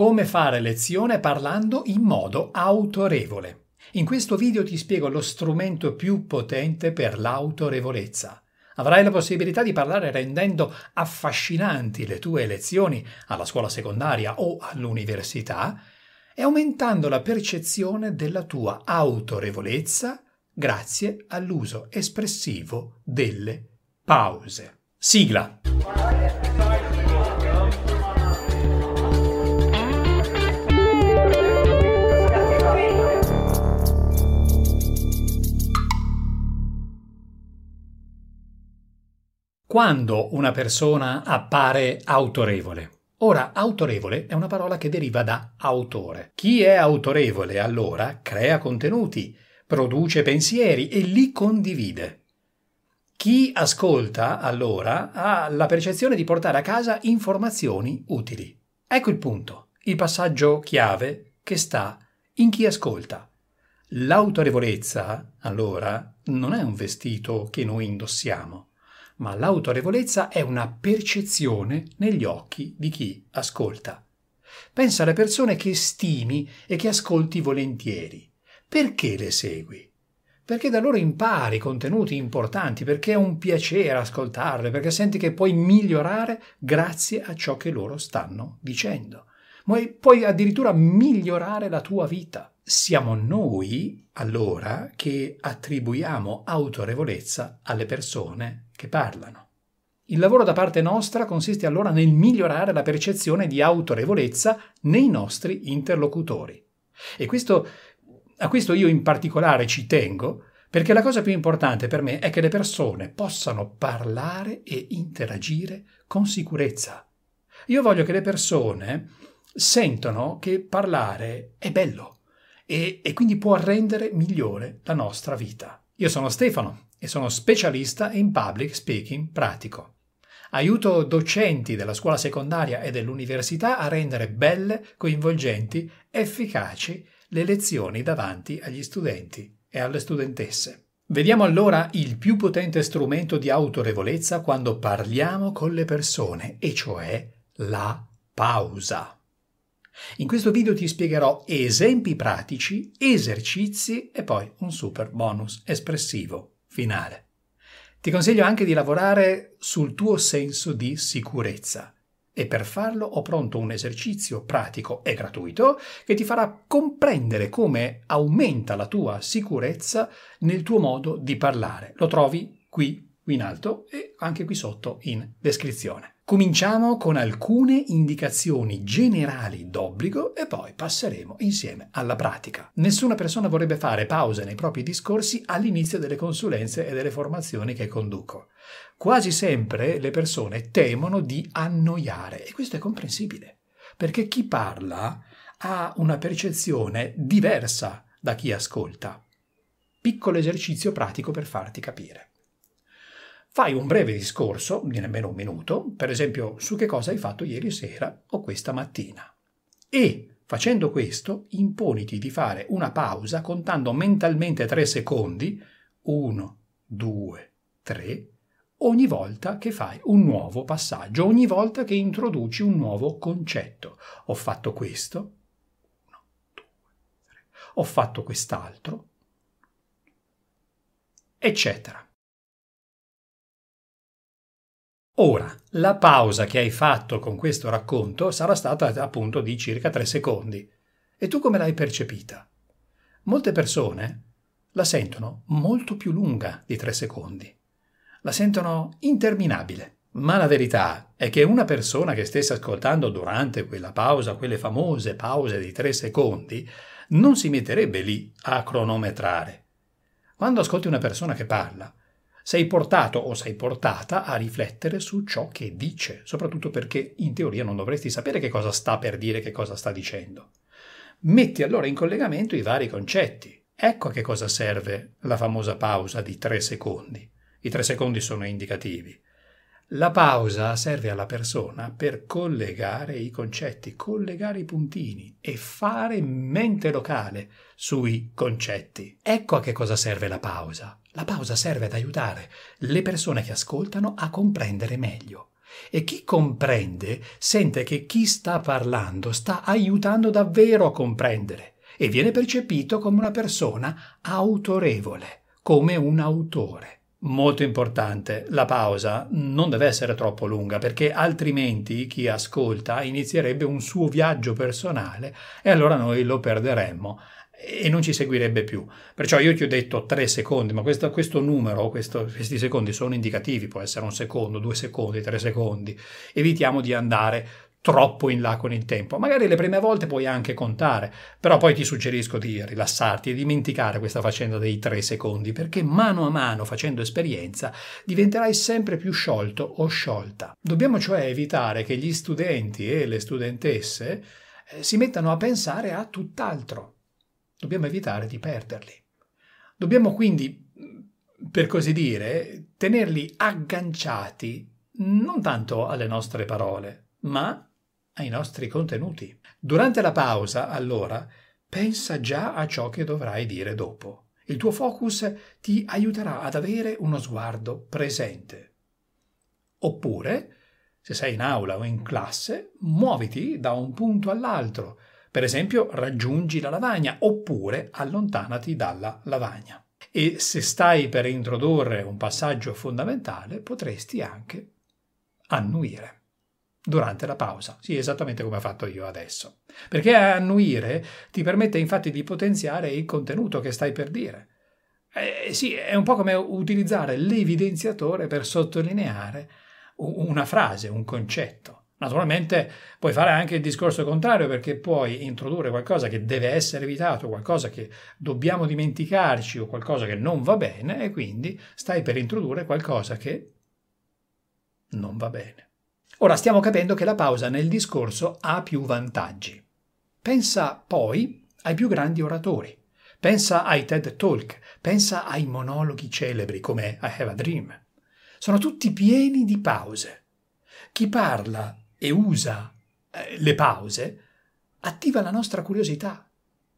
Come fare lezione parlando in modo autorevole. In questo video ti spiego lo strumento più potente per l'autorevolezza. Avrai la possibilità di parlare rendendo affascinanti le tue lezioni alla scuola secondaria o all'università e aumentando la percezione della tua autorevolezza grazie all'uso espressivo delle pause. Sigla. Quando una persona appare autorevole? Ora, autorevole è una parola che deriva da autore. Chi è autorevole allora crea contenuti, produce pensieri e li condivide. Chi ascolta allora ha la percezione di portare a casa informazioni utili. Ecco il punto, il passaggio chiave che sta in chi ascolta. L'autorevolezza, allora, non è un vestito che noi indossiamo ma l'autorevolezza è una percezione negli occhi di chi ascolta. Pensa alle persone che stimi e che ascolti volentieri. Perché le segui? Perché da loro impari contenuti importanti, perché è un piacere ascoltarle, perché senti che puoi migliorare grazie a ciò che loro stanno dicendo. Puoi addirittura migliorare la tua vita. Siamo noi, allora, che attribuiamo autorevolezza alle persone che parlano. Il lavoro da parte nostra consiste allora nel migliorare la percezione di autorevolezza nei nostri interlocutori. E questo, a questo io in particolare ci tengo perché la cosa più importante per me è che le persone possano parlare e interagire con sicurezza. Io voglio che le persone sentono che parlare è bello e, e quindi può rendere migliore la nostra vita. Io sono Stefano e sono specialista in public speaking pratico. Aiuto docenti della scuola secondaria e dell'università a rendere belle, coinvolgenti, efficaci le lezioni davanti agli studenti e alle studentesse. Vediamo allora il più potente strumento di autorevolezza quando parliamo con le persone, e cioè la pausa. In questo video ti spiegherò esempi pratici, esercizi e poi un super bonus espressivo finale. Ti consiglio anche di lavorare sul tuo senso di sicurezza e per farlo ho pronto un esercizio pratico e gratuito che ti farà comprendere come aumenta la tua sicurezza nel tuo modo di parlare. Lo trovi qui in alto e anche qui sotto in descrizione. Cominciamo con alcune indicazioni generali d'obbligo e poi passeremo insieme alla pratica. Nessuna persona vorrebbe fare pause nei propri discorsi all'inizio delle consulenze e delle formazioni che conduco. Quasi sempre le persone temono di annoiare e questo è comprensibile, perché chi parla ha una percezione diversa da chi ascolta. Piccolo esercizio pratico per farti capire. Fai un breve discorso, di nemmeno un minuto, per esempio su che cosa hai fatto ieri sera o questa mattina. E, facendo questo, imponiti di fare una pausa contando mentalmente tre secondi, uno, due, tre, ogni volta che fai un nuovo passaggio, ogni volta che introduci un nuovo concetto. Ho fatto questo, uno, due, tre, ho fatto quest'altro, eccetera. Ora, la pausa che hai fatto con questo racconto sarà stata appunto di circa tre secondi. E tu come l'hai percepita? Molte persone la sentono molto più lunga di tre secondi. La sentono interminabile. Ma la verità è che una persona che stesse ascoltando durante quella pausa, quelle famose pause di tre secondi, non si metterebbe lì a cronometrare. Quando ascolti una persona che parla, sei portato o sei portata a riflettere su ciò che dice, soprattutto perché in teoria non dovresti sapere che cosa sta per dire, che cosa sta dicendo. Metti allora in collegamento i vari concetti. Ecco a che cosa serve la famosa pausa di tre secondi. I tre secondi sono indicativi. La pausa serve alla persona per collegare i concetti, collegare i puntini e fare mente locale sui concetti. Ecco a che cosa serve la pausa. La pausa serve ad aiutare le persone che ascoltano a comprendere meglio. E chi comprende sente che chi sta parlando sta aiutando davvero a comprendere e viene percepito come una persona autorevole, come un autore. Molto importante, la pausa non deve essere troppo lunga perché altrimenti chi ascolta inizierebbe un suo viaggio personale e allora noi lo perderemmo e non ci seguirebbe più. Perciò io ti ho detto tre secondi, ma questo, questo numero, questo, questi secondi sono indicativi, può essere un secondo, due secondi, tre secondi. Evitiamo di andare troppo in là con il tempo. Magari le prime volte puoi anche contare, però poi ti suggerisco di rilassarti e dimenticare questa faccenda dei tre secondi, perché mano a mano, facendo esperienza, diventerai sempre più sciolto o sciolta. Dobbiamo cioè evitare che gli studenti e le studentesse eh, si mettano a pensare a tutt'altro. Dobbiamo evitare di perderli. Dobbiamo quindi, per così dire, tenerli agganciati non tanto alle nostre parole, ma ai nostri contenuti. Durante la pausa, allora, pensa già a ciò che dovrai dire dopo. Il tuo focus ti aiuterà ad avere uno sguardo presente. Oppure, se sei in aula o in classe, muoviti da un punto all'altro. Per esempio, raggiungi la lavagna oppure allontanati dalla lavagna. E se stai per introdurre un passaggio fondamentale, potresti anche annuire durante la pausa. Sì, esattamente come ho fatto io adesso. Perché annuire ti permette infatti di potenziare il contenuto che stai per dire. Eh, sì, è un po' come utilizzare l'evidenziatore per sottolineare una frase, un concetto. Naturalmente puoi fare anche il discorso contrario perché puoi introdurre qualcosa che deve essere evitato, qualcosa che dobbiamo dimenticarci o qualcosa che non va bene e quindi stai per introdurre qualcosa che non va bene. Ora stiamo capendo che la pausa nel discorso ha più vantaggi. Pensa poi ai più grandi oratori. Pensa ai TED Talk, pensa ai monologhi celebri come I Have a Dream. Sono tutti pieni di pause. Chi parla e usa eh, le pause attiva la nostra curiosità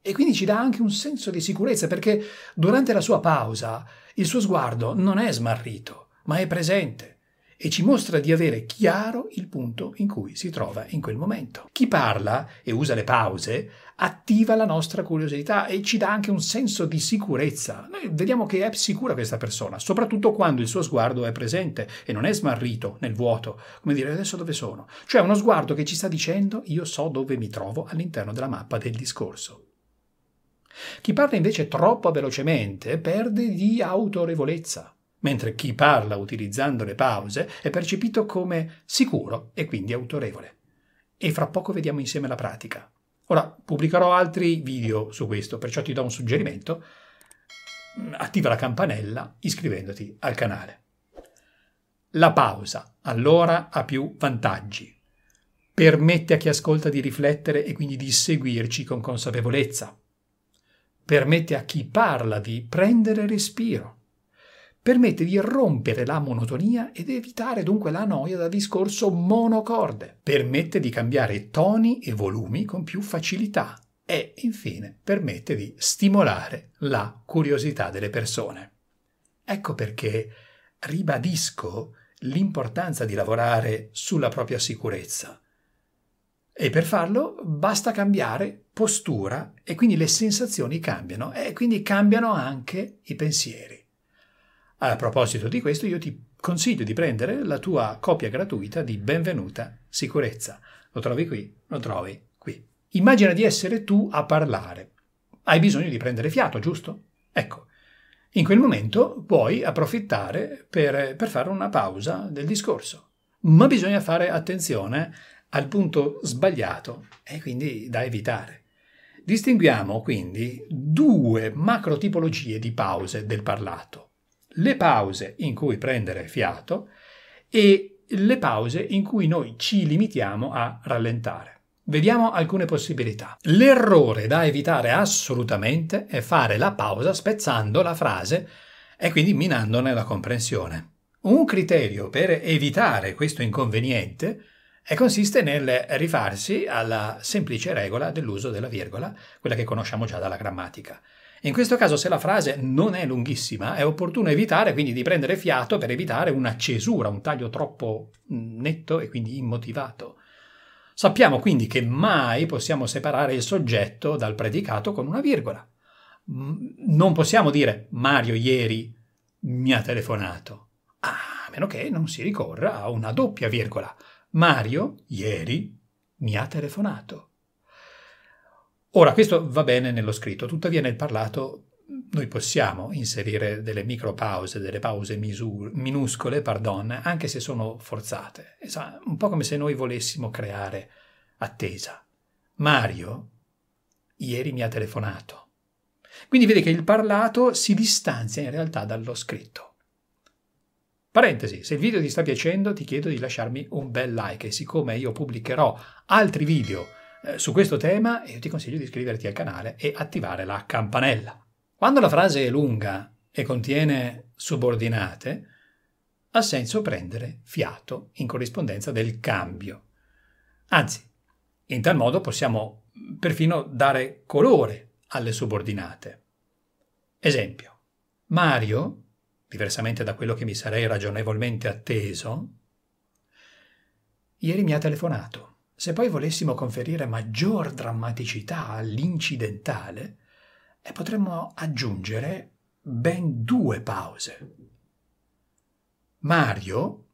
e quindi ci dà anche un senso di sicurezza perché durante la sua pausa il suo sguardo non è smarrito, ma è presente e ci mostra di avere chiaro il punto in cui si trova in quel momento. Chi parla e usa le pause attiva la nostra curiosità e ci dà anche un senso di sicurezza. Noi vediamo che è sicura questa persona, soprattutto quando il suo sguardo è presente e non è smarrito nel vuoto, come dire adesso dove sono. Cioè uno sguardo che ci sta dicendo io so dove mi trovo all'interno della mappa del discorso. Chi parla invece troppo velocemente perde di autorevolezza mentre chi parla utilizzando le pause è percepito come sicuro e quindi autorevole. E fra poco vediamo insieme la pratica. Ora pubblicherò altri video su questo, perciò ti do un suggerimento. Attiva la campanella iscrivendoti al canale. La pausa allora ha più vantaggi. Permette a chi ascolta di riflettere e quindi di seguirci con consapevolezza. Permette a chi parla di prendere respiro permette di rompere la monotonia ed evitare dunque la noia da discorso monocorde, permette di cambiare toni e volumi con più facilità e infine permette di stimolare la curiosità delle persone. Ecco perché ribadisco l'importanza di lavorare sulla propria sicurezza. E per farlo basta cambiare postura e quindi le sensazioni cambiano e quindi cambiano anche i pensieri. A proposito di questo, io ti consiglio di prendere la tua copia gratuita di Benvenuta Sicurezza. Lo trovi qui, lo trovi qui. Immagina di essere tu a parlare. Hai bisogno di prendere fiato, giusto? Ecco, in quel momento puoi approfittare per, per fare una pausa del discorso. Ma bisogna fare attenzione al punto sbagliato e quindi da evitare. Distinguiamo quindi due macro tipologie di pause del parlato le pause in cui prendere fiato e le pause in cui noi ci limitiamo a rallentare. Vediamo alcune possibilità. L'errore da evitare assolutamente è fare la pausa spezzando la frase e quindi minandone la comprensione. Un criterio per evitare questo inconveniente consiste nel rifarsi alla semplice regola dell'uso della virgola, quella che conosciamo già dalla grammatica. In questo caso, se la frase non è lunghissima, è opportuno evitare quindi di prendere fiato per evitare una cesura, un taglio troppo netto e quindi immotivato. Sappiamo quindi che mai possiamo separare il soggetto dal predicato con una virgola. Non possiamo dire Mario ieri mi ha telefonato, a meno che non si ricorra a una doppia virgola. Mario ieri mi ha telefonato. Ora, questo va bene nello scritto, tuttavia nel parlato noi possiamo inserire delle micropause, delle pause misur- minuscole, pardon, anche se sono forzate. Un po' come se noi volessimo creare attesa. Mario ieri mi ha telefonato. Quindi vedi che il parlato si distanzia in realtà dallo scritto. Parentesi, se il video ti sta piacendo ti chiedo di lasciarmi un bel like e siccome io pubblicherò altri video eh, su questo tema io ti consiglio di iscriverti al canale e attivare la campanella. Quando la frase è lunga e contiene subordinate, ha senso prendere fiato in corrispondenza del cambio. Anzi, in tal modo possiamo perfino dare colore alle subordinate. Esempio, Mario, diversamente da quello che mi sarei ragionevolmente atteso, ieri mi ha telefonato. Se poi volessimo conferire maggior drammaticità all'incidentale, eh, potremmo aggiungere ben due pause. Mario,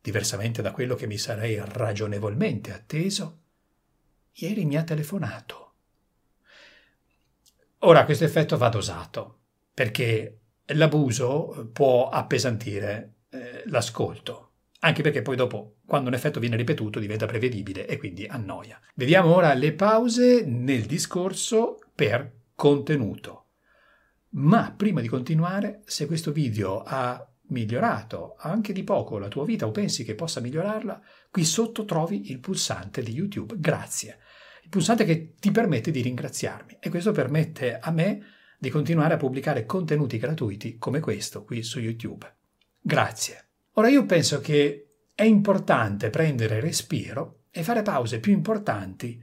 diversamente da quello che mi sarei ragionevolmente atteso, ieri mi ha telefonato. Ora questo effetto va dosato, perché l'abuso può appesantire eh, l'ascolto anche perché poi dopo, quando un effetto viene ripetuto, diventa prevedibile e quindi annoia. Vediamo ora le pause nel discorso per contenuto. Ma prima di continuare, se questo video ha migliorato anche di poco la tua vita o pensi che possa migliorarla, qui sotto trovi il pulsante di YouTube. Grazie. Il pulsante che ti permette di ringraziarmi e questo permette a me di continuare a pubblicare contenuti gratuiti come questo qui su YouTube. Grazie. Ora io penso che è importante prendere respiro e fare pause più importanti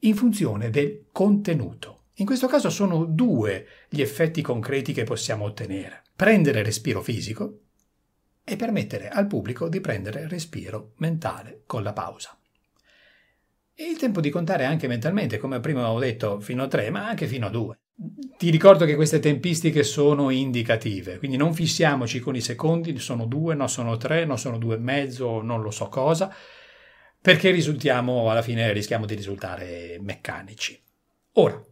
in funzione del contenuto. In questo caso sono due gli effetti concreti che possiamo ottenere. Prendere respiro fisico e permettere al pubblico di prendere respiro mentale con la pausa. E il tempo di contare anche mentalmente, come prima avevo detto, fino a tre, ma anche fino a due. Ti ricordo che queste tempistiche sono indicative, quindi non fissiamoci con i secondi, sono due, no sono tre, no sono due e mezzo, non lo so cosa, perché risultiamo, alla fine rischiamo di risultare meccanici. Ora,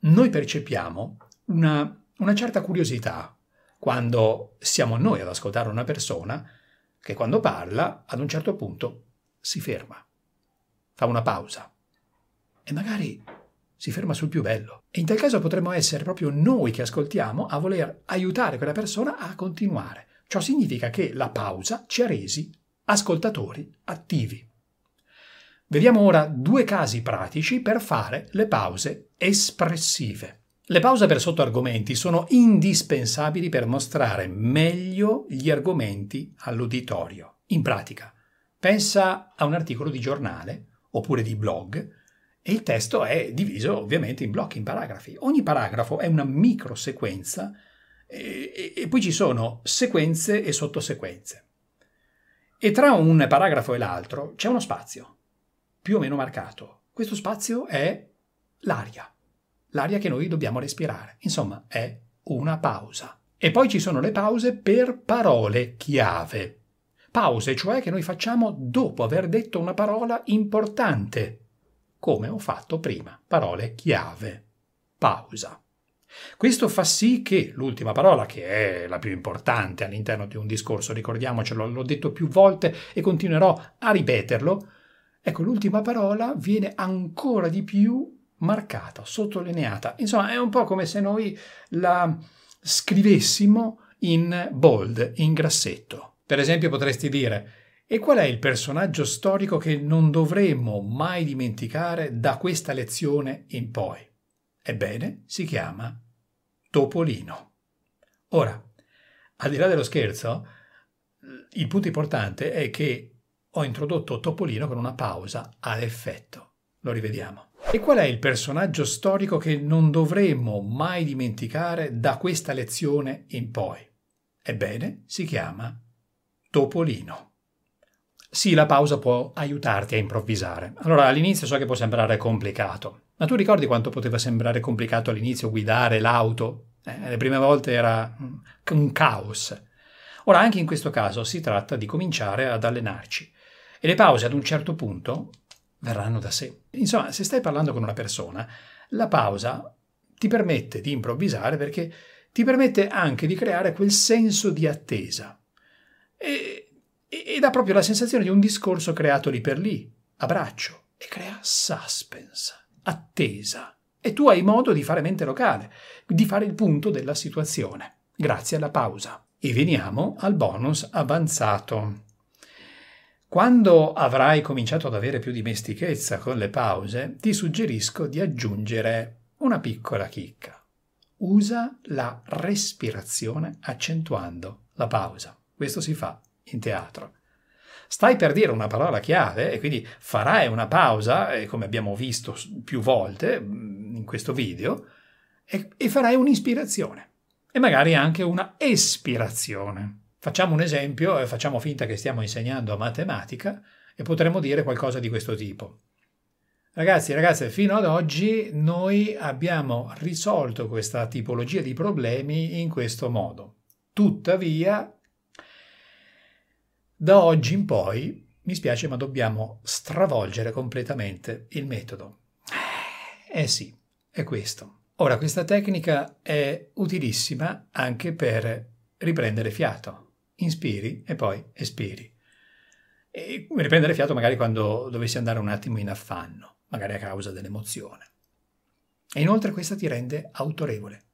noi percepiamo una, una certa curiosità quando siamo noi ad ascoltare una persona che quando parla, ad un certo punto, si ferma, fa una pausa e magari si ferma sul più bello. E in tal caso potremmo essere proprio noi che ascoltiamo a voler aiutare quella persona a continuare. Ciò significa che la pausa ci ha resi ascoltatori attivi. Vediamo ora due casi pratici per fare le pause espressive. Le pause per sottoargomenti sono indispensabili per mostrare meglio gli argomenti all'uditorio. In pratica, pensa a un articolo di giornale oppure di blog e il testo è diviso ovviamente in blocchi, in paragrafi. Ogni paragrafo è una microsequenza e, e, poi ci sono sequenze e sottosequenze. E tra un paragrafo e l'altro c'è uno spazio, più o meno marcato. Questo spazio è l'aria, l'aria che noi dobbiamo respirare. Insomma, è una pausa. E poi ci sono le pause per parole chiave. Pause, cioè che noi facciamo dopo aver detto una parola importante come ho fatto prima. Parole chiave. Pausa. Questo fa sì che l'ultima parola, che è la più importante all'interno di un discorso, ricordiamocelo, l'ho detto più volte e continuerò a ripeterlo, ecco, l'ultima parola viene ancora di più marcata, sottolineata. Insomma, è un po' come se noi la scrivessimo in bold, in grassetto. Per esempio potresti dire e qual è il personaggio storico che non dovremmo mai dimenticare da questa lezione in poi? Ebbene, si chiama Topolino. Ora, al di là dello scherzo, il punto importante è che ho introdotto Topolino con una pausa a effetto. Lo rivediamo. E qual è il personaggio storico che non dovremmo mai dimenticare da questa lezione in poi? Ebbene, si chiama Topolino. Sì, la pausa può aiutarti a improvvisare. Allora, all'inizio so che può sembrare complicato, ma tu ricordi quanto poteva sembrare complicato all'inizio guidare l'auto? Eh, le prime volte era un caos. Ora, anche in questo caso si tratta di cominciare ad allenarci. E le pause ad un certo punto verranno da sé. Insomma, se stai parlando con una persona, la pausa ti permette di improvvisare perché ti permette anche di creare quel senso di attesa. E, e dà proprio la sensazione di un discorso creato lì per lì, a braccio, e crea suspense, attesa. E tu hai modo di fare mente locale, di fare il punto della situazione, grazie alla pausa. E veniamo al bonus avanzato. Quando avrai cominciato ad avere più dimestichezza con le pause, ti suggerisco di aggiungere una piccola chicca. Usa la respirazione accentuando la pausa. Questo si fa in teatro. Stai per dire una parola chiave e quindi farai una pausa, come abbiamo visto più volte mm, in questo video, e, e farai un'ispirazione e magari anche una espirazione. Facciamo un esempio e facciamo finta che stiamo insegnando matematica e potremmo dire qualcosa di questo tipo. Ragazzi ragazze, fino ad oggi noi abbiamo risolto questa tipologia di problemi in questo modo. Tuttavia, da oggi in poi, mi spiace, ma dobbiamo stravolgere completamente il metodo. Eh sì, è questo. Ora, questa tecnica è utilissima anche per riprendere fiato inspiri e poi espiri. E riprendere fiato magari quando dovessi andare un attimo in affanno, magari a causa dell'emozione. E inoltre questa ti rende autorevole,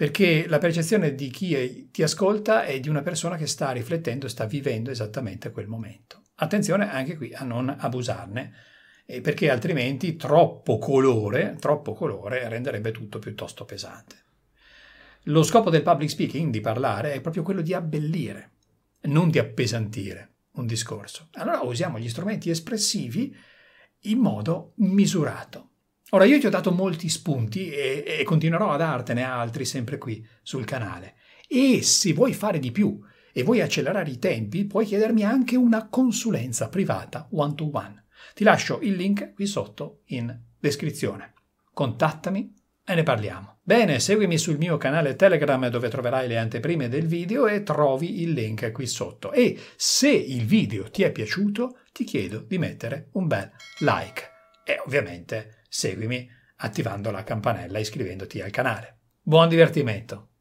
perché la percezione di chi ti ascolta è di una persona che sta riflettendo e sta vivendo esattamente quel momento. Attenzione anche qui a non abusarne, perché altrimenti troppo colore, troppo colore renderebbe tutto piuttosto pesante. Lo scopo del public speaking, di parlare, è proprio quello di abbellire, non di appesantire un discorso. Allora usiamo gli strumenti espressivi in modo misurato. Ora io ti ho dato molti spunti e, e continuerò a dartene altri sempre qui sul canale. E se vuoi fare di più e vuoi accelerare i tempi, puoi chiedermi anche una consulenza privata one to one. Ti lascio il link qui sotto in descrizione. Contattami e ne parliamo. Bene, seguimi sul mio canale Telegram dove troverai le anteprime del video e trovi il link qui sotto. E se il video ti è piaciuto, ti chiedo di mettere un bel like. E ovviamente seguimi attivando la campanella e iscrivendoti al canale. Buon divertimento!